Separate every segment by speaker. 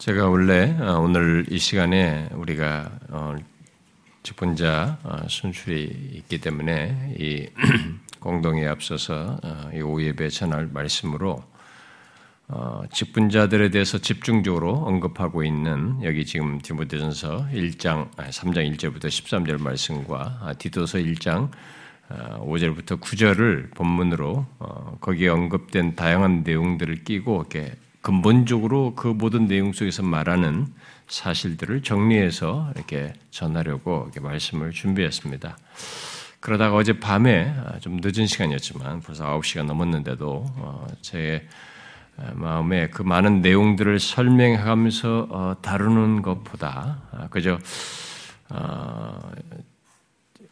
Speaker 1: 제가 원래 어, 오늘 이 시간에 우리가 어, 직분자 어, 순출이 있기 때문에 이 공동에 앞서서 이 오예배 전할 말씀으로 직분자들에 대해서 집중적으로 언급하고 있는 여기 지금 디모데전서 1장 3장 1절부터 13절 말씀과 아, 디도서 1장 5절부터 9절을 본문으로 거기에 언급된 다양한 내용들을 끼고 이렇게 근본적으로 그 모든 내용 속에서 말하는 사실들을 정리해서 이렇게 전하려고 이렇게 말씀을 준비했습니다. 그러다가 어제 밤에 아, 좀 늦은 시간이었지만 벌써 9시가 넘었는데도 어, 제 마음에 그 많은 내용들을 설명하면서 어, 다루는 것보다 아, 그저 어,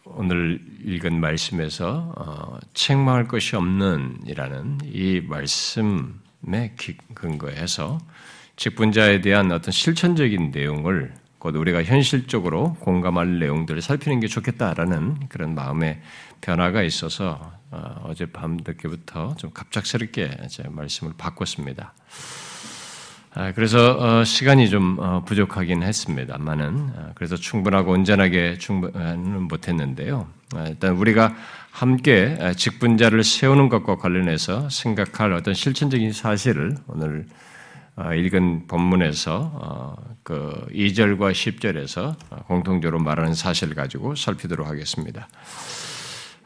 Speaker 1: 오늘 읽은 말씀에서 책망할 것이 없는이라는 이 말씀 에 근거해서 직분자에 대한 어떤 실천적인 내용을 곧 우리가 현실적으로 공감할 내용들을 살피는 게 좋겠다라는 그런 마음의 변화가 있어서 어, 어젯밤 늦게부터 좀 갑작스럽게 제 말씀을 바꿨습니다. 아, 그래서 어, 시간이 좀 어, 부족하긴 했습니다만은 그래서 충분하고 온전하게 충분은 못했는데요. 아, 일단 우리가 함께 직분자를 세우는 것과 관련해서 생각할 어떤 실천적인 사실을 오늘 어, 읽은 본문에서 어, 그 2절과 10절에서 공통적으로 말하는 사실을 가지고 살피도록 하겠습니다.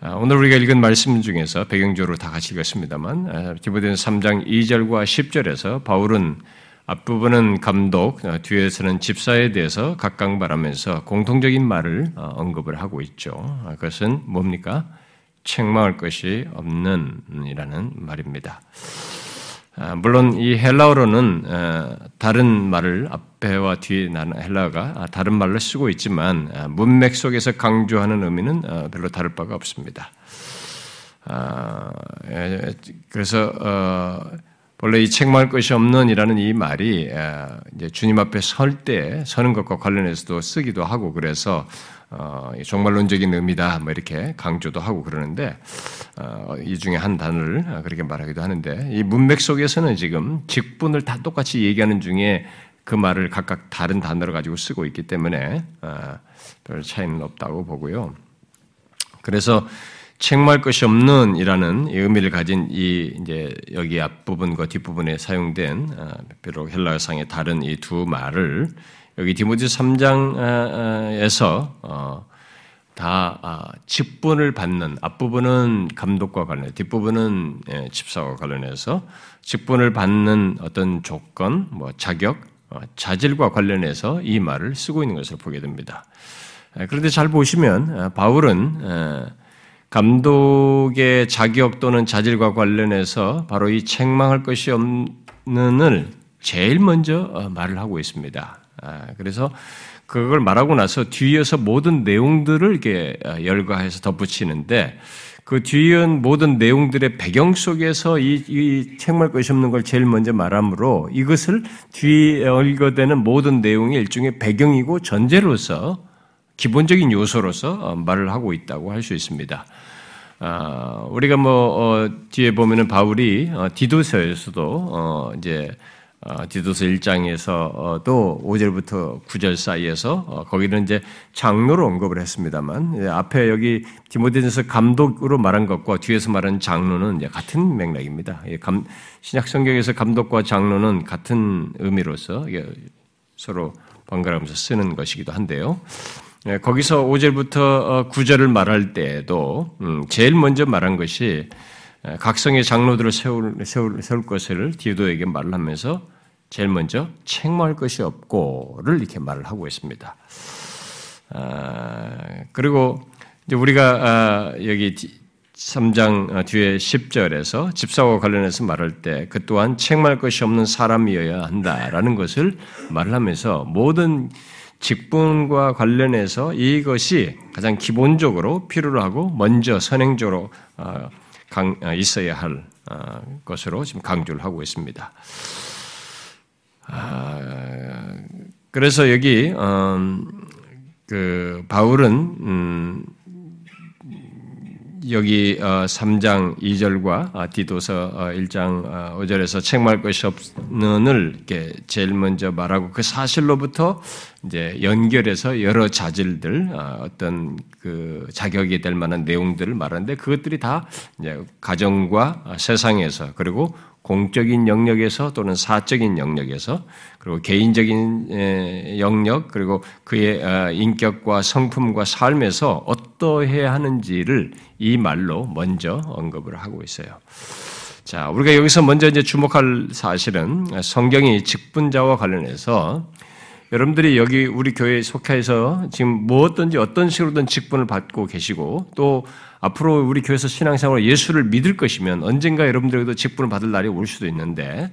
Speaker 1: 아, 오늘 우리가 읽은 말씀 중에서 배경적으로 다 같이 읽었습니다만 디모데는 3장 2절과 10절에서 바울은 앞부분은 감독, 어, 뒤에서는 집사에 대해서 각각 말하면서 공통적인 말을 언급을 하고 있죠. 아, 그것은 뭡니까? 책망할 것이 없는 이라는 말입니다. 아, 물론 이 헬라어로는 어, 다른 말을 앞에와 뒤에 나는 헬라어가 아, 다른 말로 쓰고 있지만 아, 문맥 속에서 강조하는 의미는 어, 별로 다를 바가 없습니다. 그래서 어, 원래 이 책망할 것이 없는이라는 이 말이 이제 주님 앞에 설 때 서는 것과 관련해서도 쓰기도 하고 그래서 어, 종말론적인 의미다, 뭐 이렇게 강조도 하고 그러는데 어, 이 중에 한 단어를 그렇게 말하기도 하는데 이 문맥 속에서는 지금 직분을 다 똑같이 얘기하는 중에 그 말을 각각 다른 단어를 가지고 쓰고 있기 때문에 어, 별 차이는 없다고 보고요. 그래서 책말 것이 없는 이라는 의미를 가진 이 이제 여기 앞부분과 뒷부분에 사용된 어, 비록 헬라어상의 다른 이 두 말을 여기 디모데 3장에서 어, 다 아, 직분을 받는 앞부분은 감독과 관련, 뒷부분은 예, 집사와 관련해서 직분을 받는 어떤 조건, 뭐 자격, 어, 자질과 관련해서 이 말을 쓰고 있는 것을 보게 됩니다. 그런데 잘 보시면 바울은 감독의 자격 또는 자질과 관련해서 바로 이 책망할 것이 없는을 제일 먼저 어, 말을 하고 있습니다. 아, 그래서 그걸 말하고 나서 뒤에서 모든 내용들을 이렇게 어, 열과해서 덧붙이는데 그 뒤에 모든 내용들의 배경 속에서 이, 이 책말 것이 없는 걸 제일 먼저 말하므로 이것을 뒤에 읽어대는 모든 내용이 일종의 배경이고 전제로서 기본적인 요소로서 어, 말을 하고 있다고 할 수 있습니다. 아, 우리가 뭐 어, 뒤에 보면은 바울이 어, 디도서에서도 어, 이제 어, 디도서 1장에서도 5절부터 9절 사이에서 어, 거기는 이제 장로로 언급을 했습니다만 예, 앞에 여기 디모데전서 감독으로 말한 것과 뒤에서 말한 장로는 이제 같은 맥락입니다. 신약 성경에서 감독과 장로는 같은 의미로서 서로 번갈아가면서 쓰는 것이기도 한데요. 예, 거기서 5절부터 9절을 어, 말할 때에도 음, 제일 먼저 말한 것이 각성의 장로들을 세울, 세울, 세울 것을 디도에게 말을 하면서 제일 먼저 책망할 것이 없고를 이렇게 말을 하고 있습니다. 아, 그리고 이제 우리가 아, 여기 3장 뒤에 10절에서 집사와 관련해서 말할 때 그 또한 책망할 것이 없는 사람이어야 한다라는 것을 말을 하면서 모든 직분과 관련해서 이것이 가장 기본적으로 필요로 하고 먼저 선행적으로 어, 어, 있어야 할 어, 것으로 지금 강조를 하고 있습니다. 아, 그래서 여기 음, 그 바울은 음, 여기 3장 어, 2절과 아, 디도서 1장 5절에서 책말 것이 없는을 이렇게 제일 먼저 말하고 그 사실로부터 이제 연결해서 여러 자질들 아, 어떤 그 자격이 될 만한 내용들을 말하는데 그것들이 다 이제 가정과 세상에서 그리고 공적인 영역에서 또는 사적인 영역에서 그리고 개인적인 영역 그리고 그의 어, 인격과 성품과 삶에서 어떠해야 하는지를 이 말로 먼저 언급을 하고 있어요. 자, 우리가 여기서 먼저 이제 주목할 사실은 성경이 직분자와 관련해서 여러분들이 여기 우리 교회에 속해서 지금 무엇든지 어떤 식으로든 직분을 받고 계시고 또 앞으로 우리 교회에서 신앙생활로 예수를 믿을 것이면 언젠가 여러분들에게도 직분을 받을 날이 올 수도 있는데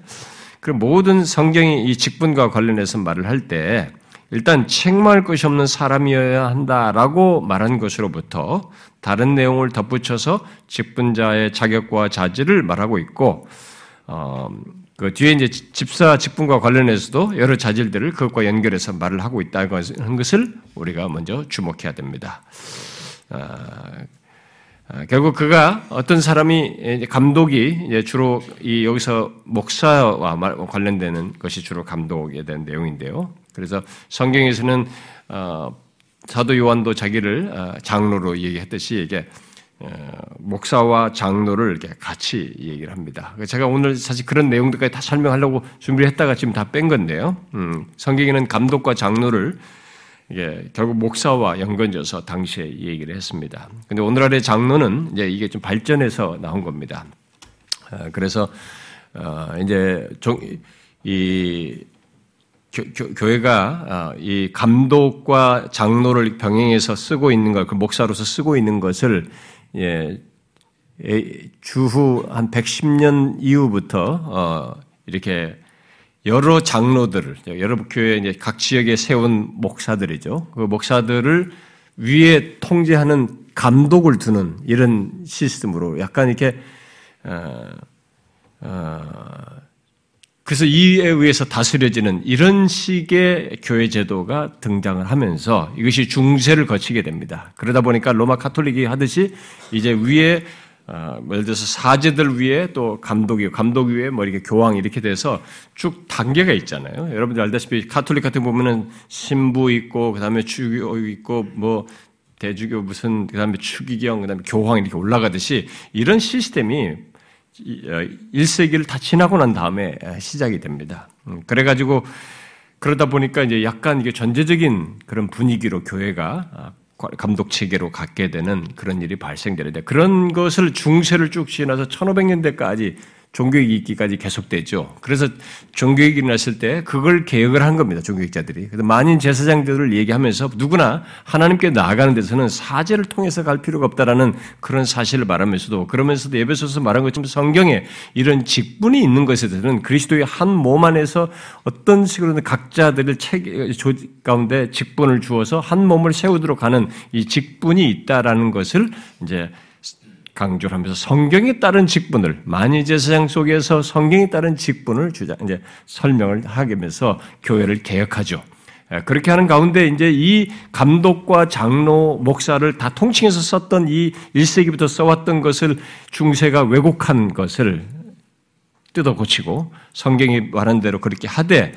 Speaker 1: 그 모든 성경이 이 직분과 관련해서 말을 할 때 일단 책망할 것이 없는 사람이어야 한다라고 말한 것으로부터 다른 내용을 덧붙여서 직분자의 자격과 자질을 말하고 있고 어, 그 뒤에 이제 집사 직분과 관련해서도 여러 자질들을 그것과 연결해서 말을 하고 있다는 것을 우리가 먼저 주목해야 됩니다. 아, 아, 결국 그가 어떤 사람이 감독이 주로 이 여기서 목사와 관련되는 것이 주로 감독에 대한 내용인데요. 그래서 성경에서는 어, 사도 요한도 자기를 어, 장로로 얘기했듯이 이게 어, 목사와 장로를 같이 얘기를 합니다. 제가 오늘 사실 그런 내용들까지 다 설명하려고 준비를 했다가 지금 다 뺀 건데요. 음, 성경에는 감독과 장로를 이게 결국 목사와 연관져서 당시에 얘기를 했습니다. 근데 오늘날의 장로는 이제 이게 좀 발전해서 나온 겁니다. 어, 그래서 어, 이제 이 교, 회가이 어, 감독과 장로를 병행해서 쓰고 있는 것, 그 목사로서 쓰고 있는 것을 예, 주후 한 110년 이후부터 이렇게 여러 장로들을 여러 교회 이제 각 지역에 세운 목사들이죠. 그 목사들을 위에 통제하는 감독을 두는 이런 시스템으로 약간 이렇게 어, 어, 그래서 이에 의해서 다스려지는 이런 식의 교회 제도가 등장을 하면서 이것이 중세를 거치게 됩니다. 그러다 보니까 로마 카톨릭이 하듯이 이제 위에 어, 예를 들어서 사제들 위에 또 감독이 감독 위에 뭐 이렇게 교황 이렇게 돼서 쭉 단계가 있잖아요. 여러분들 알다시피 카톨릭 같은 보면은 신부 있고 그다음에 주교 있고 뭐 대주교 무슨 그다음에 추기경 그다음에 교황 이렇게 올라가듯이 이런 시스템이 1세기를 어, 다 지나고 난 다음에 시작이 됩니다. 음, 그래 가지고 그러다 보니까 이제 약간 이게 전제적인 그런 분위기로 교회가 아, 감독 체계로 갖게 되는 그런 일이 발생되는데 그런 것을 중세를 쭉 지나서 1500년대까지 종교개혁 있기까지 계속되죠. 그래서 종교개혁이 났을 때 그걸 개혁을 한 겁니다. 종교개혁자들이. 그래서 만인 제사장들을 얘기하면서 누구나 하나님께 나아가는 데서는 사제를 통해서 갈 필요가 없다라는 그런 사실을 말하면서도 그러면서도 예배소서 말한 것처럼 성경에 이런 직분이 있는 것에 대해서는 그리스도의 한 몸 안에서 어떤 식으로든 각자들을 체계 가운데 직분을 주어서 한 몸을 세우도록 하는 이 직분이 있다라는 것을 이제 강조를 하면서 성경에 따른 직분을 만이제사장 속에서 성경에 따른 직분을 주장 이제 설명을 하면서 교회를 개혁하죠. 예, 그렇게 하는 가운데 이제 이 감독과 장로, 목사를 다 통칭해서 썼던 이 1세기부터 써왔던 것을 중세가 왜곡한 것을 뜯어 고치고 성경이 말한 대로 그렇게 하되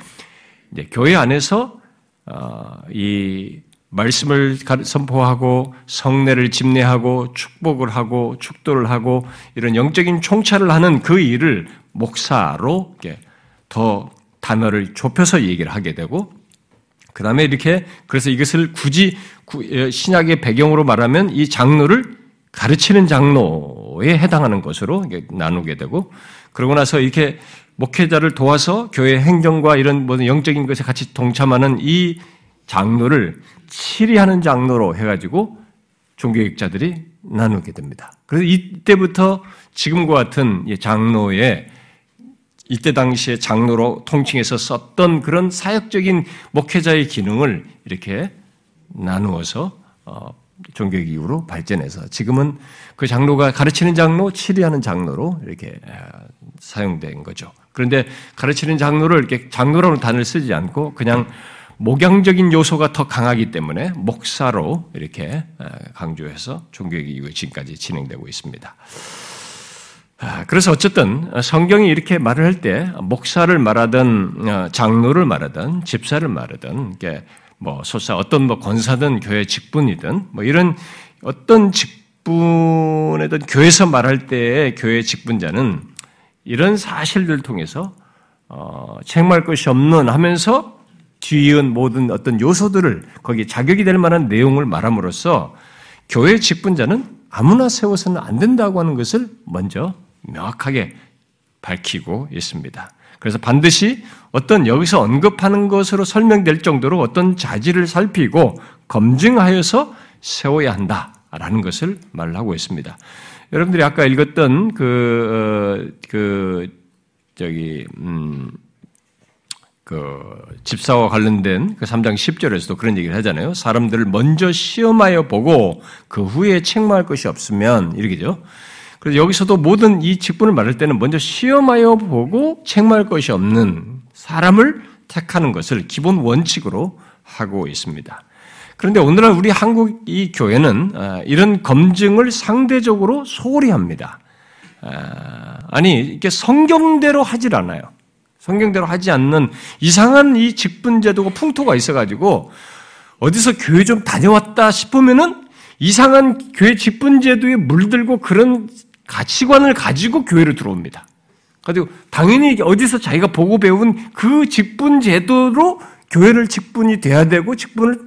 Speaker 1: 이제 교회 안에서 어, 이 말씀을 선포하고 성례를 집례하고 축복을 하고 축도를 하고 이런 영적인 총차를 하는 그 일을 목사로 더 단어를 좁혀서 얘기를 하게 되고 그 다음에 이렇게 그래서 이것을 굳이 어, 신약의 배경으로 말하면 이 장로를 가르치는 장로에 해당하는 것으로 나누게 되고 그러고 나서 이렇게 목회자를 도와서 교회 행정과 이런 모든 영적인 것에 같이 동참하는 이 장로를 치리하는 장로로 해가지고 종교학자들이 나누게 됩니다. 그래서 이때부터 지금과 같은 장로의 이때 당시에 장로로 통칭해서 썼던 그런 사역적인 목회자의 기능을 이렇게 나누어서 어, 종교적 이후로 발전해서 지금은 그 장로가 가르치는 장로, 치리하는 장로로 이렇게 사용된 거죠. 그런데 가르치는 장로를 이렇게 장로라는 단어를 쓰지 않고 그냥 목양적인 요소가 더 강하기 때문에 목사로 이렇게 강조해서 종교개혁 이후 지금까지 진행되고 있습니다. 아, 그래서 어쨌든 성경이 이렇게 말을 할 때 목사를 말하든 어, 장로를 말하든 집사를 말하든 뭐 소사 어떤 뭐 권사든 교회 직분이든 뭐 이런 어떤 직분이든 교회에서 말할 때 교회 직분자는 이런 사실들을 통해서 어, 책말 것이 없는 하면서 뒤이은 모든 어떤 요소들을 거기에 자격이 될 만한 내용을 말함으로써 교회 직분자는 아무나 세워서는 안 된다고 하는 것을 먼저 명확하게 밝히고 있습니다. 그래서 반드시 어떤 여기서 언급하는 것으로 설명될 정도로 어떤 자질을 살피고 검증하여서 세워야 한다라는 것을 말 하고 있습니다. 여러분들이 아까 읽었던 그, 어, 그, 저기, 음, 그 집사와 관련된 그 3장 10절에서도 그런 얘기를 하잖아요. 사람들을 먼저 시험하여 보고 그 후에 책망할 것이 없으면 이렇게죠. 그래서 여기서도 모든 이 직분을 말할 때는 먼저 시험하여 보고 책망할 것이 없는 사람을 택하는 것을 기본 원칙으로 하고 있습니다. 그런데 오늘날 우리 한국 이 교회는 아, 이런 검증을 상대적으로 소홀히 합니다. 아, 아니, 이게 성경대로 하질 않아요. 성경대로 하지 않는 이상한 이 직분제도가 풍토가 있어가지고 어디서 교회 좀 다녀왔다 싶으면은 이상한 교회 직분제도에 물들고 그런 가치관을 가지고 교회로 들어옵니다. 가지고 당연히 어디서 자기가 보고 배운 그 직분 제도로 교회를 직분이 돼야 되고 직분을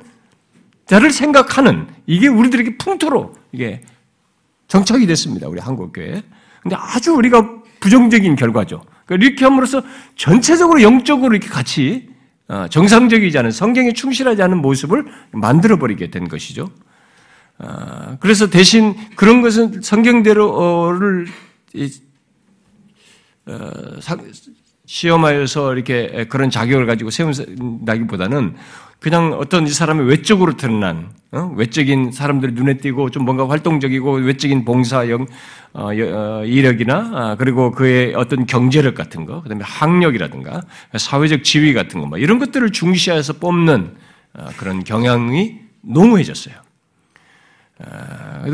Speaker 1: 자를 생각하는 이게 우리들에게 풍토로 이게 정착이 됐습니다. 우리 한국 교회. 근데 아주 우리가 부정적인 결과죠. 그러니까 이렇게 함으로써 전체적으로 영적으로 이렇게 같이 어, 정상적이지 않은 성경에 충실하지 않은 모습을 만들어 버리게 된 것이죠. 어, 그래서 대신 그런 것은 성경대로를 어, 시험하여서 이렇게 그런 자격을 가지고 세운다기보다는 그냥 어떤 이 사람의 외적으로 드러난 어? 외적인 사람들 눈에 띄고 좀 뭔가 활동적이고 외적인 봉사형 어, 어, 이력이나 아, 그리고 그의 어떤 경제력 같은 거, 그다음에 학력이라든가 사회적 지위 같은 거, 뭐 이런 것들을 중시해서 뽑는 어, 그런 경향이 농후해졌어요. 아,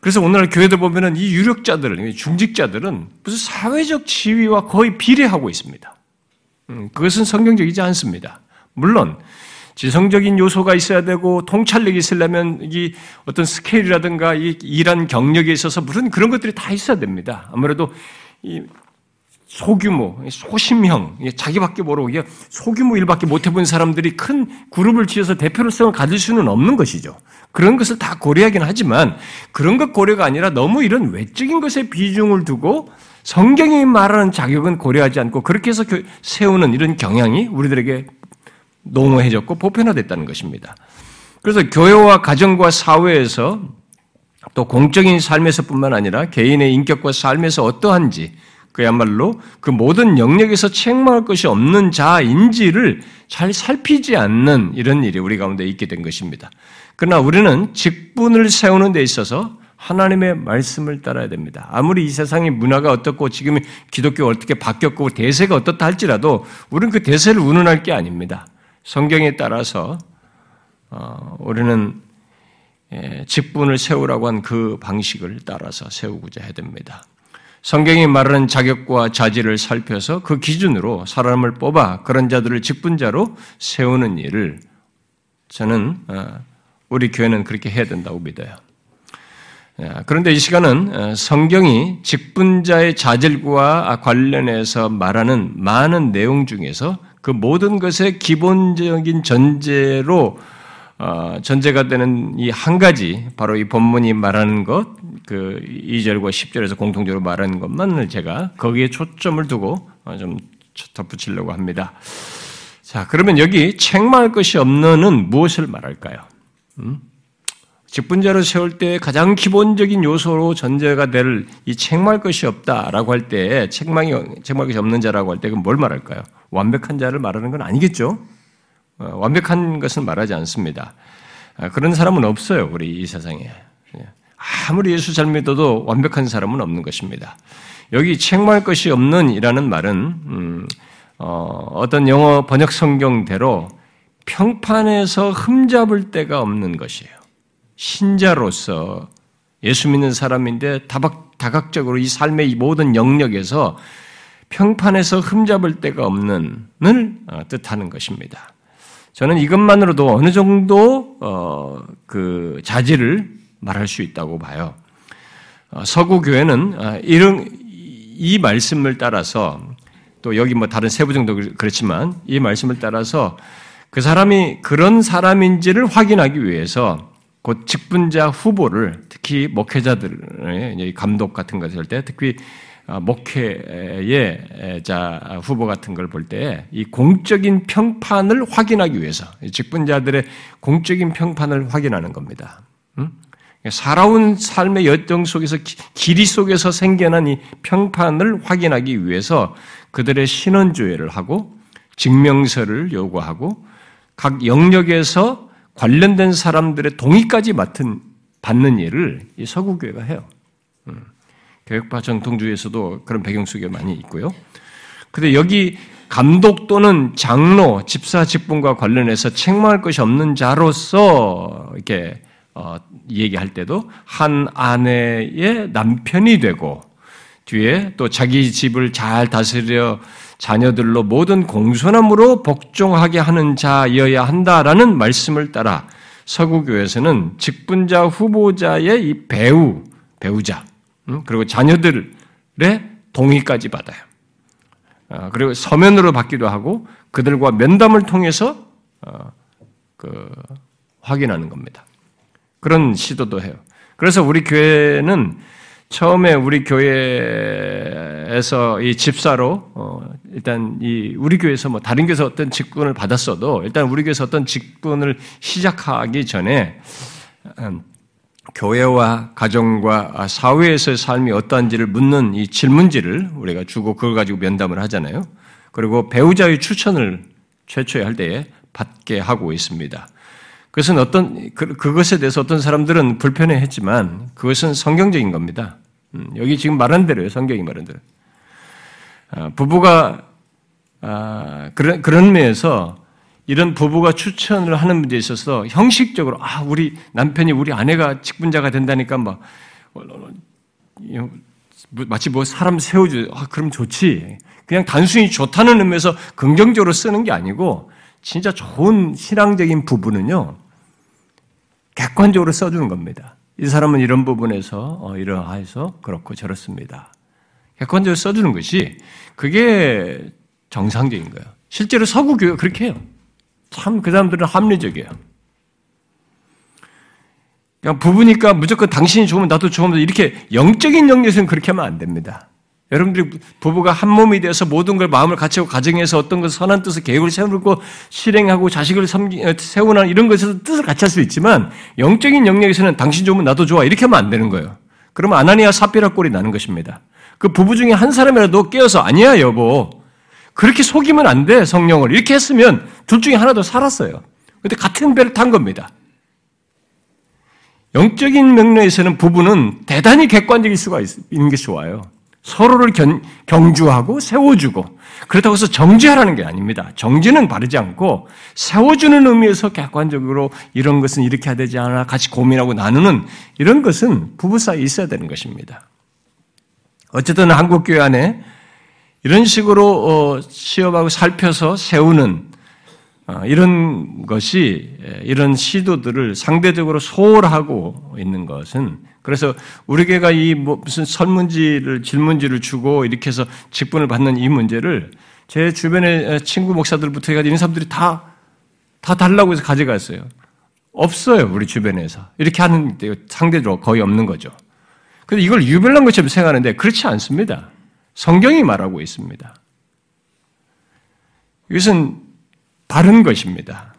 Speaker 1: 그래서 오늘날 교회들 보면은 이 유력자들, 중직자들은 무슨 사회적 지위와 거의 비례하고 있습니다. 음, 그것은 성경적이지 않습니다. 물론 지성적인 요소가 있어야 되고 통찰력이 있으려면 이 어떤 스케일이라든가 이 일한 경력에 있어서 무슨 그런 것들이 다 있어야 됩니다. 아무래도 이 소규모, 소심형, 자기밖에 모르고 소규모 일밖에 못 해본 사람들이 큰 그룹을 지어서 대표로성을 가질 수는 없는 것이죠. 그런 것을 다 고려하긴 하지만 그런 것 고려가 아니라 너무 이런 외적인 것에 비중을 두고 성경이 말하는 자격은 고려하지 않고 그렇게 해서 세우는 이런 경향이 우리들에게 농후해졌고 보편화됐다는 것입니다. 그래서 교회와 가정과 사회에서 또 공적인 삶에서뿐만 아니라 개인의 인격과 삶에서 어떠한지 그야말로 그 모든 영역에서 책망할 것이 없는 자인지를 잘 살피지 않는 이런 일이 우리 가운데 있게 된 것입니다. 그러나 우리는 직분을 세우는 데 있어서 하나님의 말씀을 따라야 됩니다. 아무리 이 세상의 문화가 어떻고 지금 기독교가 어떻게 바뀌었고 대세가 어떻다 할지라도 우리는 그 대세를 운운할 게 아닙니다. 성경에 따라서 어, 우리는 예, 직분을 세우라고 한 그 방식을 따라서 세우고자 해야 됩니다. 성경이 말하는 자격과 자질을 살펴서 그 기준으로 사람을 뽑아 그런 자들을 직분자로 세우는 일을 저는 어, 우리 교회는 그렇게 해야 된다고 믿어요. 예, 그런데 이 시간은 어, 성경이 직분자의 자질과 관련해서 말하는 많은 내용 중에서 그 모든 것의 기본적인 전제로 어, 전제가 되는 이 한 가지 바로 이 본문이 말하는 것, 그 2절과 10절에서 공통적으로 말하는 것만을 제가 거기에 초점을 두고 어, 좀 덧붙이려고 합니다. 자, 그러면 여기 책망할 것이 없는은 무엇을 말할까요? 음? 직분자로 세울 때 가장 기본적인 요소로 전제가 될 이 책망할 것이 없다라고 할 때 책망이 책망할 것이 없는 자라고 할 때 그럼 뭘 말할까요? 완벽한 자를 말하는 건 아니겠죠? 어, 완벽한 것은 말하지 않습니다. 아, 그런 사람은 없어요, 우리 이 세상에. 예. 아무리 예수 잘 믿어도 완벽한 사람은 없는 것입니다. 여기 책망할 것이 없는 이라는 말은 음, 어, 떤 영어 번역 성경대로 평판에서 흠잡을 데가 없는 것이에요. 신자로서 예수 믿는 사람인데 다박, 다각적으로 이 삶의 이 모든 영역에서 평판에서 흠잡을 데가 없는을 어, 뜻하는 것입니다. 저는 이것만으로도 어느 정도 어, 그 자질을 말할 수 있다고 봐요. 어, 서구 교회는 어, 이런 이 말씀을 따라서 또 여기 뭐 다른 세부정도 그렇지만 이 말씀을 따라서 그 사람이 그런 사람인지를 확인하기 위해서 곧 직분자 후보를 특히 목회자들의 감독 같은 것을 할 때 특히 어, 목회의 자 후보 같은 걸 볼 때 이 공적인 평판을 확인하기 위해서 직분자들의 공적인 평판을 확인하는 겁니다. 살아온 삶의 여정 속에서 길이 속에서 생겨난 이 평판을 확인하기 위해서 그들의 신원조회를 하고 증명서를 요구하고 각 영역에서 관련된 사람들의 동의까지 맡은 받는 일을 이 서구교회가 해요. 음. 교육파 정통주의에서도 그런 배경 속에 많이 있고요. 근데 여기 감독 또는 장로, 집사 직분과 관련해서 책망할 것이 없는 자로서 이렇게 어, 얘기할 때도 한 아내의 남편이 되고 뒤에 또 자기 집을 잘 다스려 자녀들로 모든 공손함으로 복종하게 하는 자여야 한다라는 말씀을 따라 서구교에서는 직분자 후보자의 이 배우, 배우자, 음, 그리고 자녀들의 동의까지 받아요. 아, 그리고 서면으로 받기도 하고 그들과 면담을 통해서 어, 그 확인하는 겁니다. 그런 시도도 해요. 그래서 우리 교회는 처음에 우리 교회에서 이 집사로 어 일단 이 우리 교회에서 뭐 다른 교회에서 어떤 직분을 받았어도 일단 우리 교회에서 어떤 직분을 시작하기 전에 음, 교회와 가정과 사회에서의 삶이 어떠한지를 묻는 이 질문지를 우리가 주고 그걸 가지고 면담을 하잖아요. 그리고 배우자의 추천을 최초에 할 때에 받게 하고 있습니다. 그것은 어떤 그, 그것에 대해서 어떤 사람들은 불편해했지만 그것은 성경적인 겁니다. 음, 여기 지금 말한 대로요. 성경이 말한 대로. 아, 부부가 아, 그런 그런 면에서 이런 부부가 추천을 하는 문제에 있어서 형식적으로 아 우리 남편이 우리 아내가 직분자가 된다니까 막 마치 뭐 사람 세워주 아 그럼 좋지 그냥 단순히 좋다는 의미에서 긍정적으로 쓰는 게 아니고 진짜 좋은 신앙적인 부분은요 객관적으로 써주는 겁니다. 이 사람은 이런 부분에서 어, 이러해서 그렇고 저렇습니다. 객관적으로 써주는 것이 그게 정상적인 거예요. 실제로 서구 교회 그렇게 해요. 참 그 사람들은 합리적이에요. 그냥 부부니까 무조건 당신이 좋으면 나도 좋으면 이렇게 영적인 영역에서는 그렇게 하면 안 됩니다. 여러분들이 부부가 한 몸이 되어서 모든 걸 마음을 갖추고 가정에서 어떤 것을 선한 뜻을 계획을 세우고 실행하고 자식을 섬기, 어, 세우나 이런 것에서 뜻을 같이 할 수 있지만 영적인 영역에서는 당신 좋으면 나도 좋아 이렇게 하면 안 되는 거예요. 그러면 아나니아 사피라 꼴이 나는 것입니다. 그 부부 중에 한 사람이라도 깨어서 아니야 여보 그렇게 속이면 안 돼 성령을 이렇게 했으면 둘 중에 하나도 살았어요. 근데 같은 배를 탄 겁니다. 영적인 명령에서는 부부는 대단히 객관적일 수가 있는 게 좋아요. 서로를 견, 경주하고 세워주고 그렇다고 해서 정지하라는 게 아닙니다. 정지는 바르지 않고 세워주는 의미에서 객관적으로 이런 것은 이렇게 해야 되지 않아 같이 고민하고 나누는 이런 것은 부부 사이에 있어야 되는 것입니다. 어쨌든 한국 교회 안에 이런 식으로 어, 시험하고 살펴서 세우는 어, 이런 것이 이런 시도들을 상대적으로 소홀하고 있는 것은 그래서 우리 교회가 이뭐 무슨 설문지를 질문지를 주고 이렇게 해서 직분을 받는 이 문제를 제 주변의 친구 목사들부터 해가지고 이런 사람들이 다, 다 달라고 해서 가져갔어요. 없어요, 우리 주변에서. 이렇게 하는 데 상대적으로 거의 없는 거죠. 근데 이걸 유별난 것처럼 생각하는데 그렇지 않습니다. 성경이 말하고 있습니다. 이것은 바른 것입니다.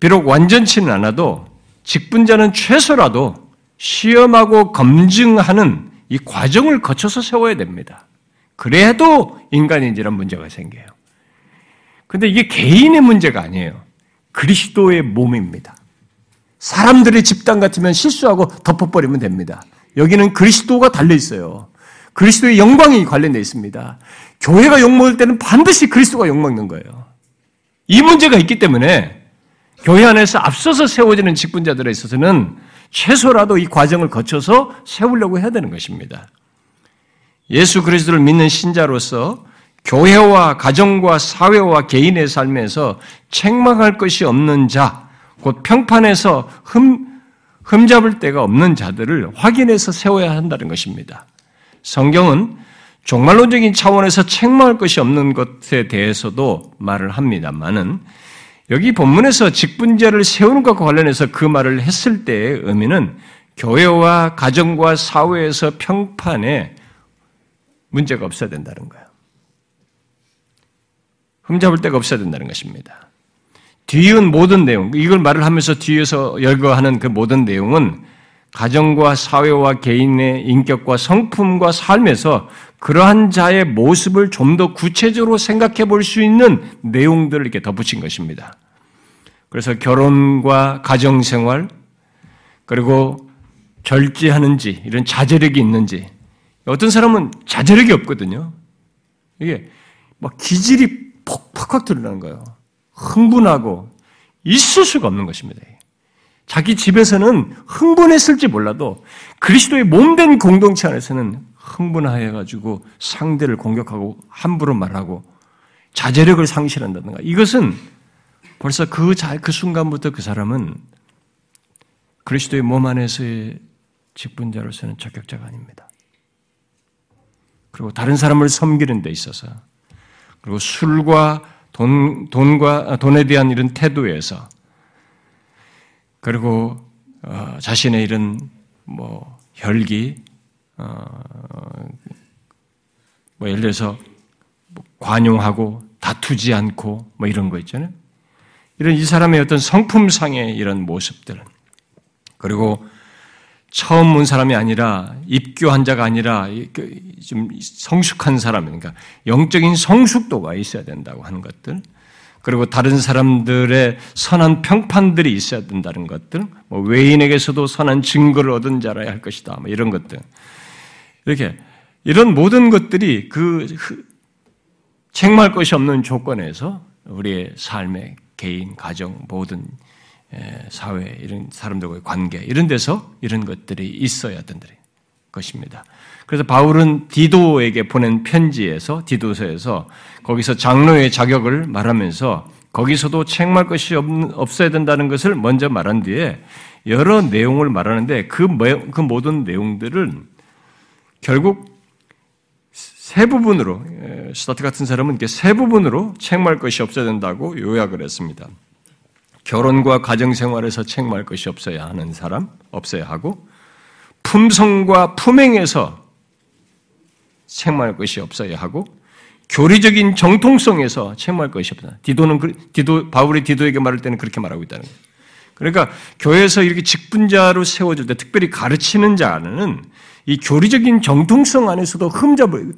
Speaker 1: 비록 완전치는 않아도 직분자는 최소라도 시험하고 검증하는 이 과정을 거쳐서 세워야 됩니다. 그래도 인간인지란 문제가 생겨요. 근데 이게 개인의 문제가 아니에요. 그리스도의 몸입니다. 사람들의 집단 같으면 실수하고 덮어버리면 됩니다. 여기는 그리스도가 달려 있어요. 그리스도의 영광이 관련되어 있습니다. 교회가 욕먹을 때는 반드시 그리스도가 욕먹는 거예요. 이 문제가 있기 때문에 교회 안에서 앞서서 세워지는 직분자들에 있어서는 최소라도 이 과정을 거쳐서 세우려고 해야 되는 것입니다. 예수 그리스도를 믿는 신자로서 교회와 가정과 사회와 개인의 삶에서 책망할 것이 없는 자, 곧 평판에서 흠, 흠잡을 데가 없는 자들을 확인해서 세워야 한다는 것입니다. 성경은 종말론적인 차원에서 책망할 것이 없는 것에 대해서도 말을 합니다만은 여기 본문에서 직분자를 세우는 것과 관련해서 그 말을 했을 때의 의미는 교회와 가정과 사회에서 평판에 문제가 없어야 된다는 거예요. 흠잡을 데가 없어야 된다는 것입니다. 뒤은 모든 내용, 이걸 말을 하면서 뒤에서 열거하는 그 모든 내용은 가정과 사회와 개인의 인격과 성품과 삶에서 그러한 자의 모습을 좀 더 구체적으로 생각해 볼 수 있는 내용들을 이렇게 덧붙인 것입니다. 그래서 결혼과 가정생활, 그리고 절제하는지, 이런 자제력이 있는지, 어떤 사람은 자제력이 없거든요. 이게 막 기질이 퍽퍽 드러나는 거예요. 흥분하고 있을 수가 없는 것입니다. 자기 집에서는 흥분했을지 몰라도 그리스도의 몸된 공동체 안에서는 흥분하여 가지고 상대를 공격하고 함부로 말하고 자제력을 상실한다든가 이것은 벌써 그, 자, 그 순간부터 그 사람은 그리스도의 몸 안에서의 직분자로서는 적격자가 아닙니다. 그리고 다른 사람을 섬기는 데 있어서 그리고 술과 돈, 돈과, 돈에 대한 이런 태도에서 그리고 어, 자신의 이런 뭐 혈기, 어, 뭐 예를 들어서 뭐 관용하고 다투지 않고 뭐 이런 거 있잖아요. 이런 이 사람의 어떤 성품상의 이런 모습들 그리고 처음 온 사람이 아니라 입교한 자가 아니라 그좀 성숙한 사람, 그러니까 영적인 성숙도가 있어야 된다고 하는 것들, 그리고 다른 사람들의 선한 평판들이 있어야 된다는 것들, 뭐 외인에게서도 선한 증거를 얻은 자라야 할 것이다, 뭐 이런 것들. 이렇게 이런 모든 것들이 그 책망할 것이 없는 조건에서 우리의 삶의 개인, 가정, 모든 사회, 이런 사람들과의 관계, 이런 데서 이런 것들이 있어야 된다. 것입니다. 그래서 바울은 디도에게 보낸 편지에서, 디도서에서 거기서 장로의 자격을 말하면서 거기서도 책말 것이 없, 어야 된다는 것을 먼저 말한 뒤에 여러 내용을 말하는데 그, 그 모든 내용들은 결국 세 부분으로, 스타트 같은 사람은 이렇게 세 부분으로 책말 것이 없어야 된다고 요약을 했습니다. 결혼과 가정 생활에서 책망할 것이 없어야 하는 사람, 없어야 하고, 품성과 품행에서 책망할 것이 없어야 하고, 교리적인 정통성에서 책망할 것이 없다. 디도는, 디도, 바울이 디도에게 말할 때는 그렇게 말하고 있다는 거예요. 그러니까 교회에서 이렇게 직분자로 세워질 때 특별히 가르치는 자는 이 교리적인 정통성 안에서도 흠잡을,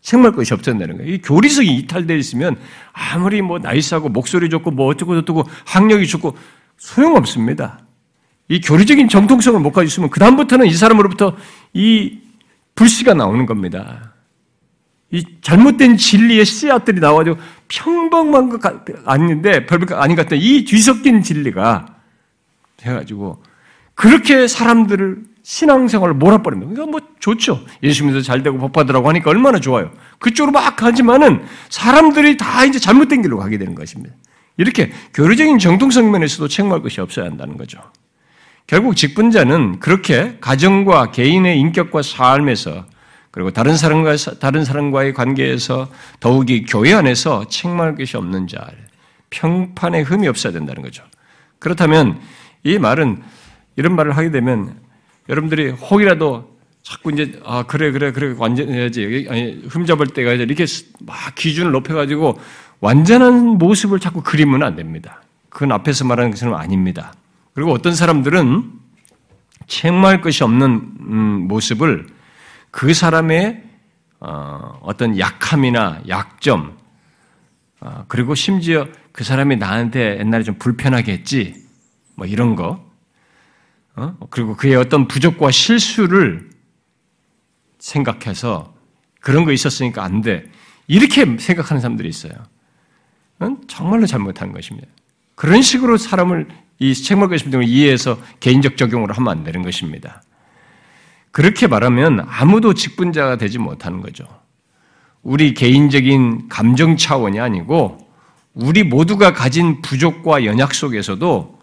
Speaker 1: 생말 것이 없었다는 거예요. 이 교리성이 이탈되어 있으면 아무리 뭐 나이스하고 목소리 좋고 뭐 어쩌고 저쩌고 학력이 좋고 소용없습니다. 이 교리적인 정통성을 못 가지고 있으면 그다음부터는 이 사람으로부터 이 불씨가 나오는 겁니다. 이 잘못된 진리의 씨앗들이 나와가지고 평범한 것 아닌데 별별 아닌 것 같은 이 뒤섞인 진리가 해가지고 그렇게 사람들을 신앙생활을 몰아버립니다. 그러니까 뭐 좋죠. 예수 믿어서 잘 되고 복받으라고 하니까 얼마나 좋아요. 그쪽으로 막 가지만은 사람들이 다 이제 잘못된 길로 가게 되는 것입니다. 이렇게 교류적인 정통성 면에서도 책망할 것이 없어야 한다는 거죠. 결국 직분자는 그렇게 가정과 개인의 인격과 삶에서 그리고 다른 사람과 다른 사람과의 관계에서 더욱이 교회 안에서 책망할 것이 없는 자, 평판에 흠이 없어야 된다는 거죠. 그렇다면 이 말은 이런 말을 하게 되면 여러분들이 혹이라도 자꾸 이제 아 그래 그래 그래 완전 해야지 아니 흠잡을 때가 이렇게 막 기준을 높여가지고 완전한 모습을 자꾸 그리면 안 됩니다. 그건 앞에서 말하는 것은 아닙니다. 그리고 어떤 사람들은 책망할 것이 없는 음, 모습을 그 사람의 어, 어떤 약함이나 약점 어, 그리고 심지어 그 사람이 나한테 옛날에 좀 불편하게 했지 뭐 이런 거 어? 그리고 그의 어떤 부족과 실수를 생각해서 그런 거 있었으니까 안 돼. 이렇게 생각하는 사람들이 있어요. 정말로 잘못한 것입니다. 그런 식으로 사람을 이 책망 것임 등을 이해해서 개인적 적용으로 하면 안 되는 것입니다. 그렇게 말하면 아무도 직분자가 되지 못하는 거죠. 우리 개인적인 감정 차원이 아니고 우리 모두가 가진 부족과 연약 속에서도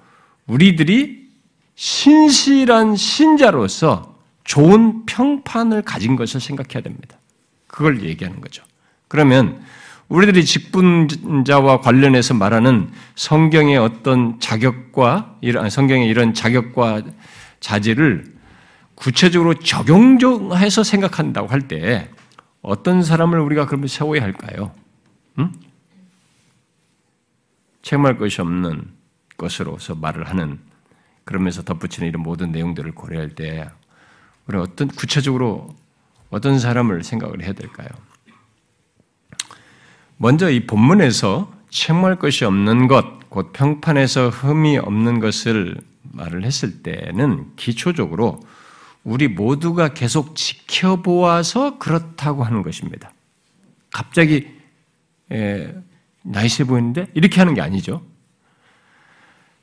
Speaker 1: 우리들이 신실한 신자로서 좋은 평판을 가진 것을 생각해야 됩니다. 그걸 얘기하는 거죠. 그러면 우리들이 직분자와 관련해서 말하는 성경의 어떤 자격과 이런 성경의 이런 자격과 자질을 구체적으로 적용해서 생각한다고 할 때 어떤 사람을 우리가 그러면 세워야 할까요? 응? 책임할 것이 없는 것으로서 말을 하는 그러면서 덧붙이는 이런 모든 내용들을 고려할 때 우리 어떤 구체적으로 어떤 사람을 생각을 해야 될까요? 먼저 이 본문에서 책망할 것이 없는 것, 곧 평판에서 흠이 없는 것을 말을 했을 때는 기초적으로 우리 모두가 계속 지켜보아서 그렇다고 하는 것입니다. 갑자기 에, 나이세 보이는데 이렇게 하는 게 아니죠.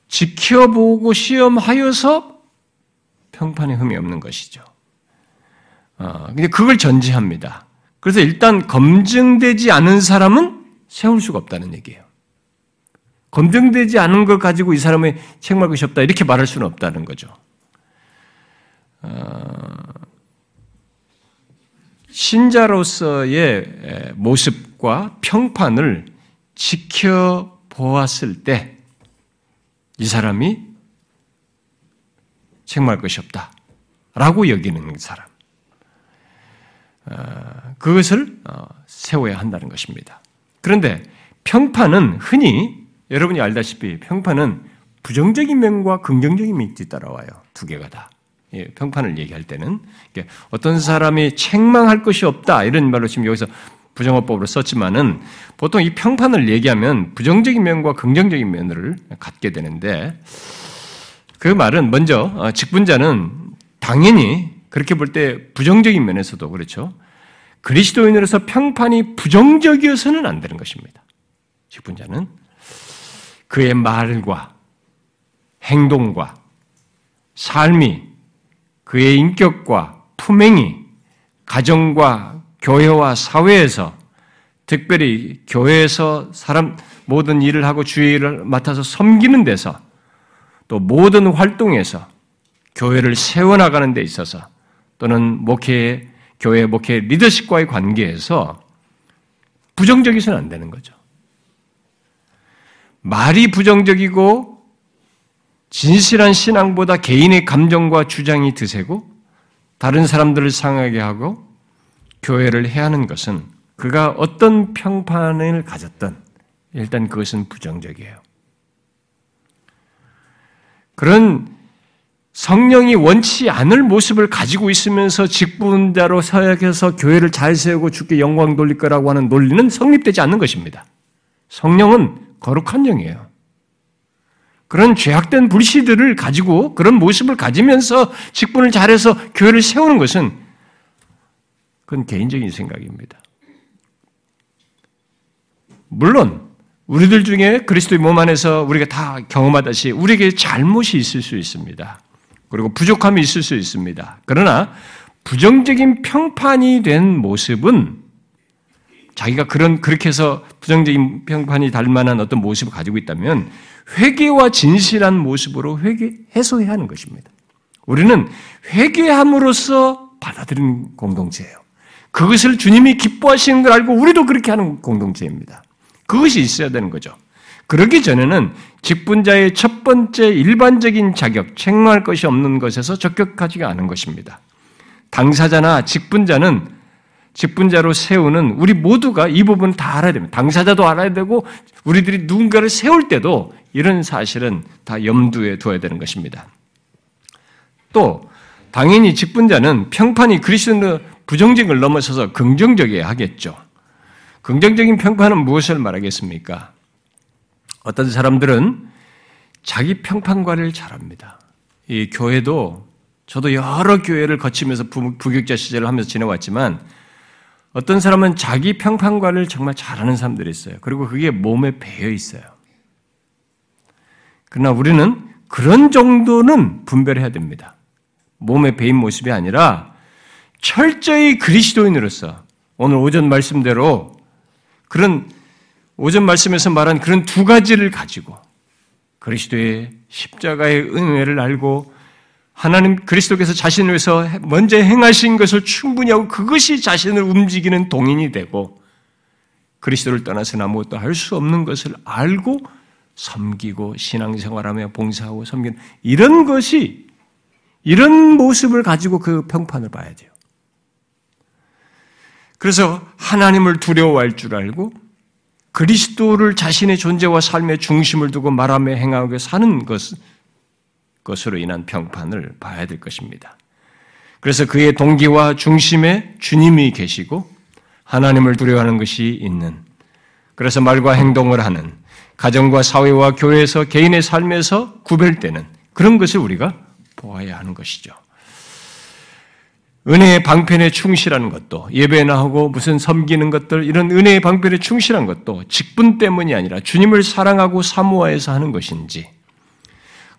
Speaker 1: 지켜보고 시험하여서 평판에 흠이 없는 것이죠. 어, 근데 그걸 전제합니다. 그래서 일단 검증되지 않은 사람은 세울 수가 없다는 얘기예요. 검증되지 않은 걸 가지고 이 사람의 책망할 것이 없다 이렇게 말할 수는 없다는 거죠. 어, 신자로서의 모습과 평판을 지켜보았을 때 이 사람이 책망할 것이 없다. 라고 여기는 사람. 어, 그것을 어, 세워야 한다는 것입니다. 그런데 평판은 흔히 여러분이 알다시피 평판은 부정적인 면과 긍정적인 면이 뒤따라와요. 두 개가 다. 예, 평판을 얘기할 때는 어떤 사람이 책망할 것이 없다 이런 말로 지금 여기서 부정어법으로 썼지만은 보통 이 평판을 얘기하면 부정적인 면과 긍정적인 면을 갖게 되는데 그 말은 먼저 어, 직분자는 당연히 그렇게 볼 때 부정적인 면에서도 그렇죠. 그리스도인으로서 평판이 부정적이어서는 안 되는 것입니다. 직분자는 그의 말과 행동과 삶이 그의 인격과 품행이 가정과 교회와 사회에서 특별히 교회에서 사람 모든 일을 하고 주의를 맡아서 섬기는 데서 또 모든 활동에서 교회를 세워나가는 데 있어서 또는 목회, 교회 목회 리더십과의 관계에서 부정적이서는 안 되는 거죠. 말이 부정적이고 진실한 신앙보다 개인의 감정과 주장이 드세고 다른 사람들을 상하게 하고 교회를 해야 하는 것은 그가 어떤 평판을 가졌던 일단 그것은 부정적이에요. 그런 성령이 원치 않을 모습을 가지고 있으면서 직분자로 서약해서 교회를 잘 세우고 주께 영광 돌릴 거라고 하는 논리는 성립되지 않는 것입니다. 성령은 거룩한 영이에요. 그런 죄악된 불씨들을 가지고 그런 모습을 가지면서 직분을 잘해서 교회를 세우는 것은 그건 개인적인 생각입니다. 물론 우리들 중에 그리스도의 몸 안에서 우리가 다 경험하듯이 우리에게 잘못이 있을 수 있습니다. 그리고 부족함이 있을 수 있습니다. 그러나 부정적인 평판이 된 모습은 자기가 그런 그렇게 해서 부정적인 평판이 달 만한 어떤 모습을 가지고 있다면 회개와 진실한 모습으로 회개 해소해야 하는 것입니다. 우리는 회개함으로써 받아들이는 공동체예요. 그것을 주님이 기뻐하시는 걸 알고 우리도 그렇게 하는 공동체입니다. 그것이 있어야 되는 거죠. 그러기 전에는 직분자의 첫 번째 일반적인 자격, 책망할 것이 없는 것에서 적격하지가 않은 것입니다. 당사자나 직분자는 직분자로 세우는 우리 모두가 이 부분 다 알아야 됩니다. 당사자도 알아야 되고 우리들이 누군가를 세울 때도 이런 사실은 다 염두에 두어야 되는 것입니다. 또 당연히 직분자는 평판이 그리스도 부정적인 걸 넘어서서 긍정적이어야 하겠죠. 긍정적인 평판은 무엇을 말하겠습니까? 어떤 사람들은 자기 평판 관리를 잘합니다. 이 교회도 저도 여러 교회를 거치면서 부격자 시절을 하면서 지내왔지만 어떤 사람은 자기 평판관을 정말 잘하는 사람들이 있어요. 그리고 그게 몸에 배어 있어요. 그러나 우리는 그런 정도는 분별해야 됩니다. 몸에 배인 모습이 아니라 철저히 그리스도인으로서 오늘 오전 말씀대로 그런 오전 말씀에서 말한 그런 두 가지를 가지고 그리스도의 십자가의 은혜를 알고 하나님 그리스도께서 자신을 위해서 먼저 행하신 것을 충분히 하고 그것이 자신을 움직이는 동인이 되고 그리스도를 떠나서는 아무것도 할 수 없는 것을 알고 섬기고 신앙생활하며 봉사하고 섬기는 이런 것이 이런 모습을 가지고 그 평판을 봐야 돼요. 그래서 하나님을 두려워할 줄 알고 그리스도를 자신의 존재와 삶의 중심을 두고 말하며 행하고 사는 것, 것으로 인한 평판을 봐야 될 것입니다. 그래서 그의 동기와 중심에 주님이 계시고 하나님을 두려워하는 것이 있는 그래서 말과 행동을 하는 가정과 사회와 교회에서 개인의 삶에서 구별되는 그런 것을 우리가 보아야 하는 것이죠. 은혜의 방편에 충실하는 것도 예배나 하고 무슨 섬기는 것들 이런 은혜의 방편에 충실한 것도 직분 때문이 아니라 주님을 사랑하고 사모하여서 하는 것인지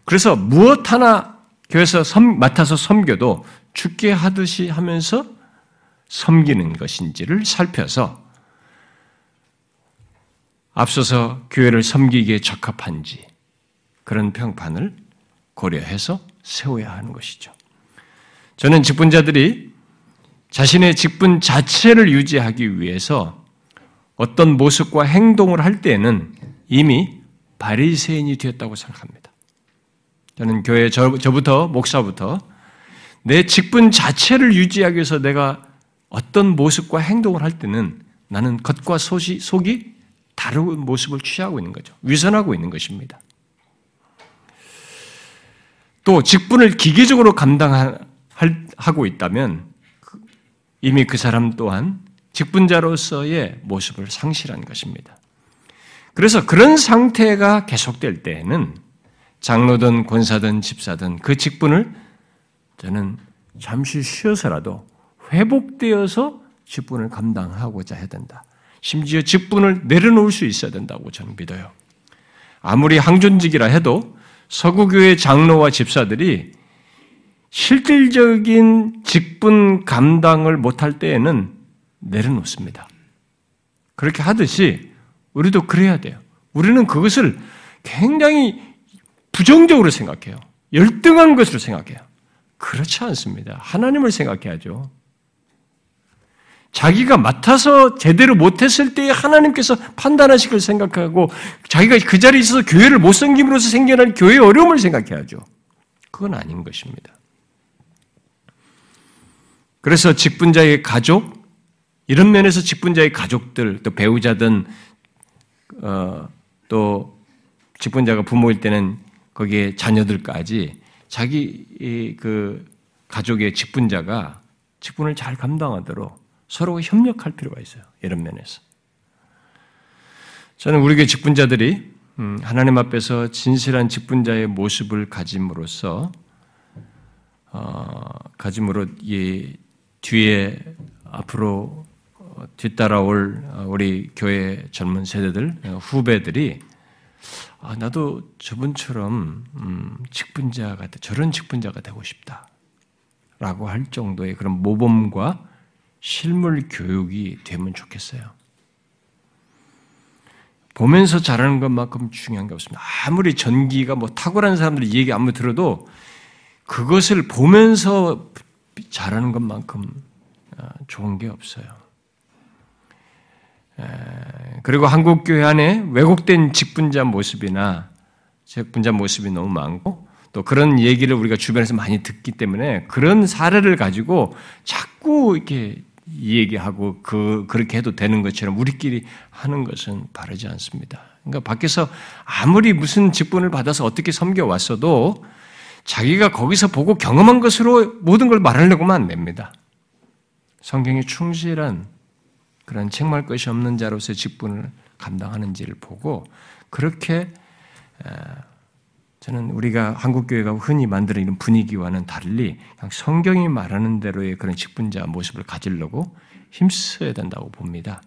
Speaker 1: 그래서 무엇 하나 교회에서 섬, 맡아서 섬겨도 죽게 하듯이 하면서 섬기는 것인지를 살펴서 앞서서 교회를 섬기기에 적합한지 그런 평판을 고려해서 세워야 하는 것이죠. 저는 직분자들이 자신의 직분 자체를 유지하기 위해서 어떤 모습과 행동을 할 때에는 이미 바리새인이 되었다고 생각합니다. 저는 교회 저, 저부터 목사부터 내 직분 자체를 유지하기 위해서 내가 어떤 모습과 행동을 할 때는 나는 겉과 속이, 속이 다른 모습을 취하고 있는 거죠. 위선하고 있는 것입니다. 또 직분을 기계적으로 감당 하 고 있다면 이미 그 사람 또한 직분자로서의 모습을 상실한 것입니다. 그래서 그런 상태가 계속될 때에는 장로든 권사든 집사든 그 직분을 저는 잠시 쉬어서라도 회복되어서 직분을 감당하고자 해야 된다. 심지어 직분을 내려놓을 수 있어야 된다고 저는 믿어요. 아무리 항존직이라 해도 서구교회 장로와 집사들이 실질적인 직분 감당을 못할 때에는 내려놓습니다. 그렇게 하듯이 우리도 그래야 돼요. 우리는 그것을 굉장히 부정적으로 생각해요. 열등한 것으로 생각해요. 그렇지 않습니다. 하나님을 생각해야죠. 자기가 맡아서 제대로 못했을 때 하나님께서 판단하실 걸 생각하고 자기가 그 자리에 있어서 교회를 못 섬김으로써 생겨난 교회의 어려움을 생각해야죠. 그건 아닌 것입니다. 그래서 직분자의 가족, 이런 면에서 직분자의 가족들, 또 배우자든, 어, 또 직분자가 부모일 때는 거기에 자녀들까지 자기 그 가족의 직분자가 직분을 잘 감당하도록 서로 협력할 필요가 있어요. 이런 면에서. 저는 우리 교 직분자들이 음, 하나님 앞에서 진실한 직분자의 모습을 가짐으로써 어, 가짐으로 이 뒤에 앞으로 뒤따라올 우리 교회 젊은 세대들 후배들이 아, 나도 저분처럼 음, 직분자 같아 저런 직분자가 되고 싶다라고 할 정도의 그런 모범과 실물 교육이 되면 좋겠어요. 보면서 잘하는 것만큼 중요한 게 없습니다. 아무리 전기가 뭐 탁월한 사람들이 얘기 아무리 들어도 그것을 보면서 잘하는 것만큼 어, 좋은 게 없어요. 그리고 한국 교회 안에 왜곡된 직분자 모습이나 직분자 모습이 너무 많고 또 그런 얘기를 우리가 주변에서 많이 듣기 때문에 그런 사례를 가지고 자꾸 이렇게 얘기하고 그 그렇게 해도 되는 것처럼 우리끼리 하는 것은 바르지 않습니다. 그러니까 밖에서 아무리 무슨 직분을 받아서 어떻게 섬겨 왔어도 자기가 거기서 보고 경험한 것으로 모든 걸 말하려고만 안 됩니다. 성경에 충실한 그런 책말 것이 없는 자로서의 직분을 감당하는지를 보고 그렇게 저는 우리가 한국 교회가 흔히 이런 분위기와는 달리 성경이 말하는 대로의 그런 직분자 모습을 가지려고 힘써야 된다고 봅니다.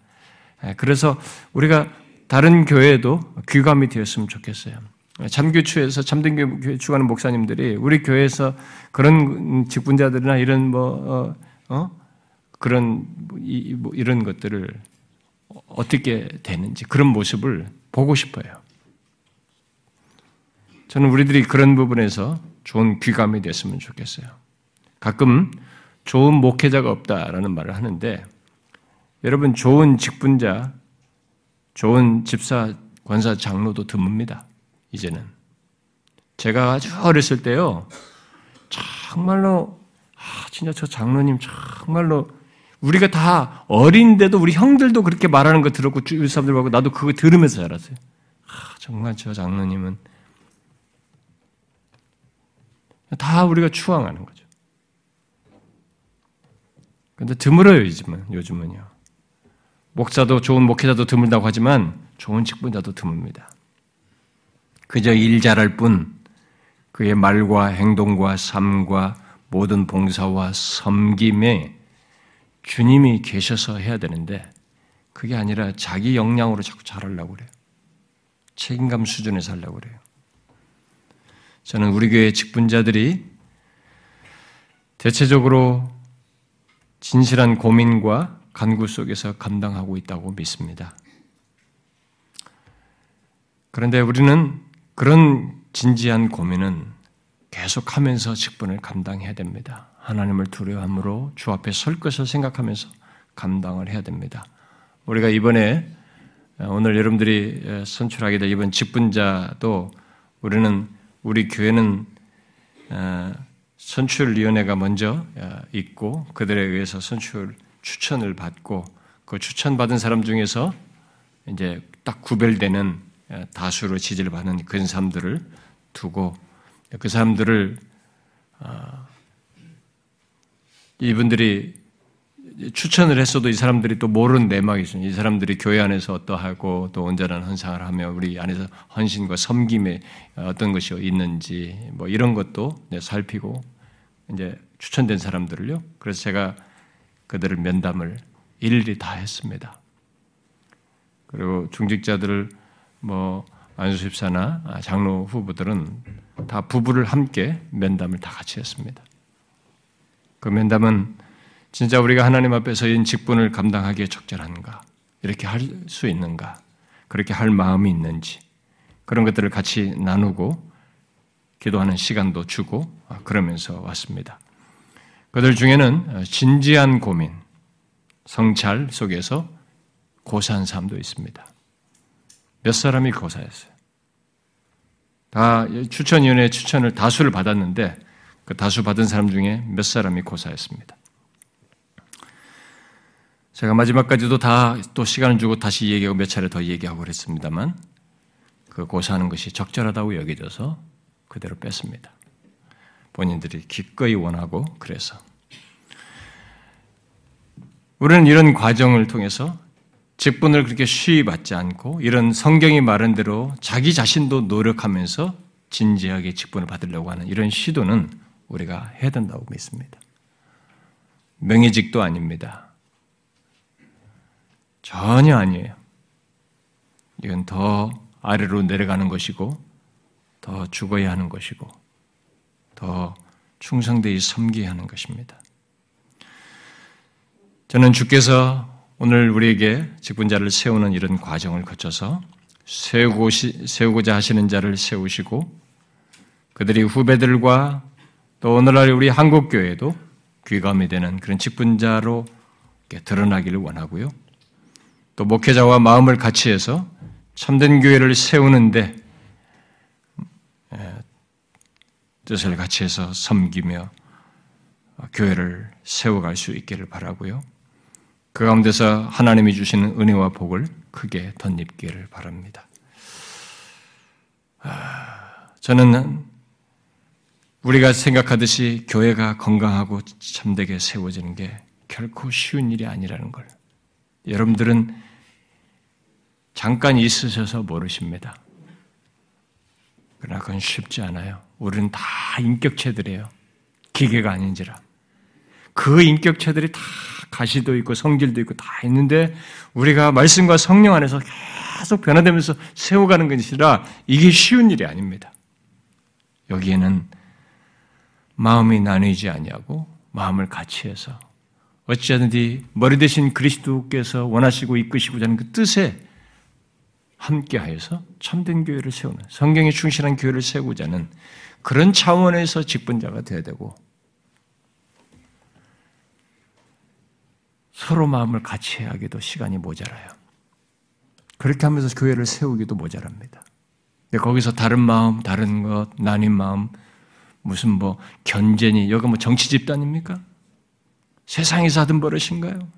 Speaker 1: 예, 그래서 우리가 다른 교회에도 귀감이 되었으면 좋겠어요. 참교추에서 참된 교회 주관하는 목사님들이 우리 교회에서 그런 직분자들이나 이런 뭐 어, 어? 그런 이, 뭐 이런 것들을 어떻게 되는지 그런 모습을 보고 싶어요. 저는 우리들이 그런 부분에서 좋은 귀감이 됐으면 좋겠어요. 가끔 좋은 목회자가 없다라는 말을 하는데 여러분 좋은 직분자, 좋은 집사, 권사, 장로도 드뭅니다. 이제는 제가 아주 어렸을 때요, 정말로 아, 진짜 저 장로님 정말로 우리가 다 어린데도 우리 형들도 그렇게 말하는 거 들었고 주위 사람들 보고 나도 그거 들으면서 자랐어요. 아, 정말 저 장로님은 다 우리가 추앙하는 거죠. 근데 드물어요, 요즘은, 요즘은요. 목사도 좋은 목회자도 드물다고 하지만 좋은 직분자도 드뭅니다. 그저 일 잘할 뿐 그의 말과 행동과 삶과 모든 봉사와 섬김에 주님이 계셔서 해야 되는데 그게 아니라 자기 역량으로 자꾸 잘하려고 그래요. 책임감 수준에서 하려고 그래요. 저는 우리 교회 직분자들이 대체적으로 진실한 고민과 간구 속에서 감당하고 있다고 믿습니다. 그런데 우리는 그런 진지한 고민은 계속하면서 직분을 감당해야 됩니다. 하나님을 두려워함으로 주 앞에 설 것을 생각하면서 감당을 해야 됩니다. 우리가 이번에 오늘 여러분들이 선출하게 될 이번 직분자도 우리는 우리 교회는 어, 선출위원회가 먼저 어, 있고 그들에 의해서 선출 추천을 받고 그 추천받은 사람 중에서 이제 딱 구별되는 어, 다수로 지지를 받는 그 사람들을 두고 그 사람들을 이분들이 추천을 했어도 이 사람들이 또 모르는 내막이 있어요. 이 사람들이 교회 안에서 어떠하고 또 온전한 헌상을 하며 우리 안에서 헌신과 섬김에 어떤 것이 있는지 뭐 이런 것도 살피고 이제 추천된 사람들을요. 그래서 제가 그들을 면담을 일일이 다 했습니다. 그리고 중직자들을 뭐 안수집사나 장로 후보들은 다 부부를 함께 면담을 다 같이 했습니다. 그 면담은 진짜 우리가 하나님 앞에서 인 직분을 감당하기에 적절한가? 이렇게 할 수 있는가? 그렇게 할 마음이 있는지 그런 것들을 같이 나누고 기도하는 시간도 주고 아, 그러면서 왔습니다. 그들 중에는 진지한 고민, 성찰 속에서 고사한 사람도 있습니다. 몇 사람이 고사했어요. 다 추천위원회 추천을 다수를 받았는데 그 다수 받은 사람 중에 몇 사람이 고사했습니다. 제가 마지막까지도 다 또 시간을 주고 다시 얘기하고 몇 차례 더 얘기하고 그랬습니다만 그 고사하는 것이 적절하다고 여겨져서 그대로 뺐습니다. 본인들이 기꺼이 원하고 그래서 우리는 이런 과정을 통해서 직분을 그렇게 쉬이 받지 않고 이런 성경이 말한 대로 자기 자신도 노력하면서 진지하게 직분을 받으려고 하는 이런 시도는 우리가 해야 된다고 믿습니다. 명예직도 아닙니다. 전혀 아니에요. 이건 더 아래로 내려가는 것이고, 더 죽어야 하는 것이고, 더 충성되이 섬겨야 하는 것입니다. 저는 주께서 오늘 우리에게 직분자를 세우는 이런 과정을 거쳐서 세우고, 세우고자 하시는 자를 세우시고, 그들이 후배들과 또 오늘날 우리 한국교회도 귀감이 되는 그런 직분자로 드러나기를 원하고요. 또 목회자와 마음을 같이 해서 참된 교회를 세우는데 뜻을 같이 해서 섬기며 교회를 세워갈 수 있기를 바라고요. 그 가운데서 하나님이 주시는 은혜와 복을 크게 덧입기를 바랍니다. 아, 저는 우리가 생각하듯이 교회가 건강하고 참되게 세워지는 게 결코 쉬운 일이 아니라는 걸 여러분들은 잠깐 있으셔서 모르십니다. 그러나 그건 쉽지 않아요. 우리는 다 인격체들이에요. 기계가 아닌지라. 그 인격체들이 다 가시도 있고 성질도 있고 다 있는데 우리가 말씀과 성령 안에서 계속 변화되면서 세워가는 것이라 이게 쉬운 일이 아닙니다. 여기에는 마음이 나뉘지 아니하고 마음을 같이 해서 어찌하든지 머리 대신 그리스도께서 원하시고 이끄시고자 하는 그 뜻에 함께하여서 참된 교회를 세우는 성경에 충실한 교회를 세우고자 하는 그런 차원에서 직분자가 되어야 되고 서로 마음을 같이 하기도 시간이 모자라요. 그렇게 하면서 교회를 세우기도 모자랍니다. 거기서 다른 마음, 다른 것, 나뉜 마음, 무슨 뭐 견제니, 여기 뭐 정치 집단입니까? 세상에서 하던 버릇인가요?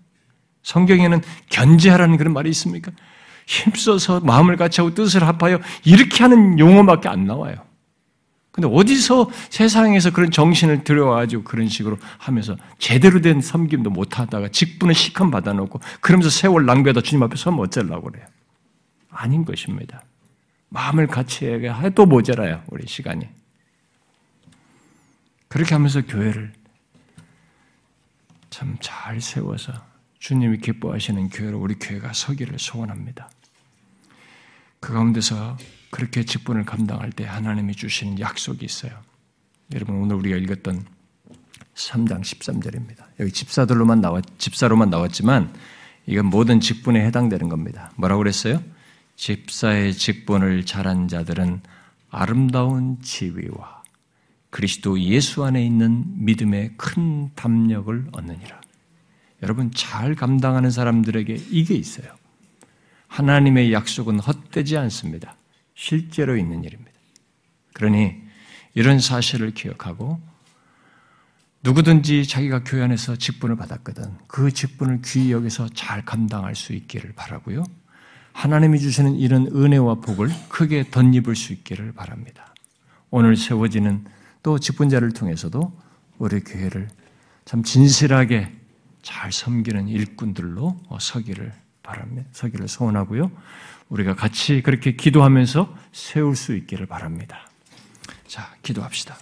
Speaker 1: 성경에는 견제하라는 그런 말이 있습니까? 힘써서 마음을 같이 하고 뜻을 합하여 이렇게 하는 용어밖에 안 나와요. 근데 어디서 세상에서 그런 정신을 들여와가지고 그런 식으로 하면서 제대로 된 섬김도 못 하다가 직분을 시컷 받아놓고 그러면서 세월 낭비하다 주님 앞에 서면 어쩌려고 그래요. 아닌 것입니다. 마음을 같이 해도 모자라요, 우리 시간이. 그렇게 하면서 교회를 참 잘 세워서 주님이 기뻐하시는 교회로 우리 교회가 서기를 소원합니다. 그 가운데서 그렇게 직분을 감당할 때 하나님이 주시는 약속이 있어요. 여러분 오늘 우리가 읽었던 3장 13절입니다. 여기 집사들로만 나왔 집사로만 나왔지만 이건 모든 직분에 해당되는 겁니다. 뭐라고 그랬어요? 집사의 직분을 잘한 자들은 아름다운 지위와 그리스도 예수 안에 있는 믿음의 큰 담력을 얻느니라. 여러분 잘 감당하는 사람들에게 이게 있어요. 하나님의 약속은 헛되지 않습니다. 실제로 있는 일입니다. 그러니 이런 사실을 기억하고 누구든지 자기가 교회 안에서 직분을 받았거든 그 직분을 귀히 여기서 잘 감당할 수 있기를 바라고요. 하나님이 주시는 이런 은혜와 복을 크게 덧입을 수 있기를 바랍니다. 오늘 세워지는 또 직분자를 통해서도 우리 교회를 참 진실하게 잘 섬기는 일꾼들로 서기를 바랍니다. 서기를 소원하고요. 우리가 같이 그렇게 기도하면서 세울 수 있기를 바랍니다. 자, 기도합시다.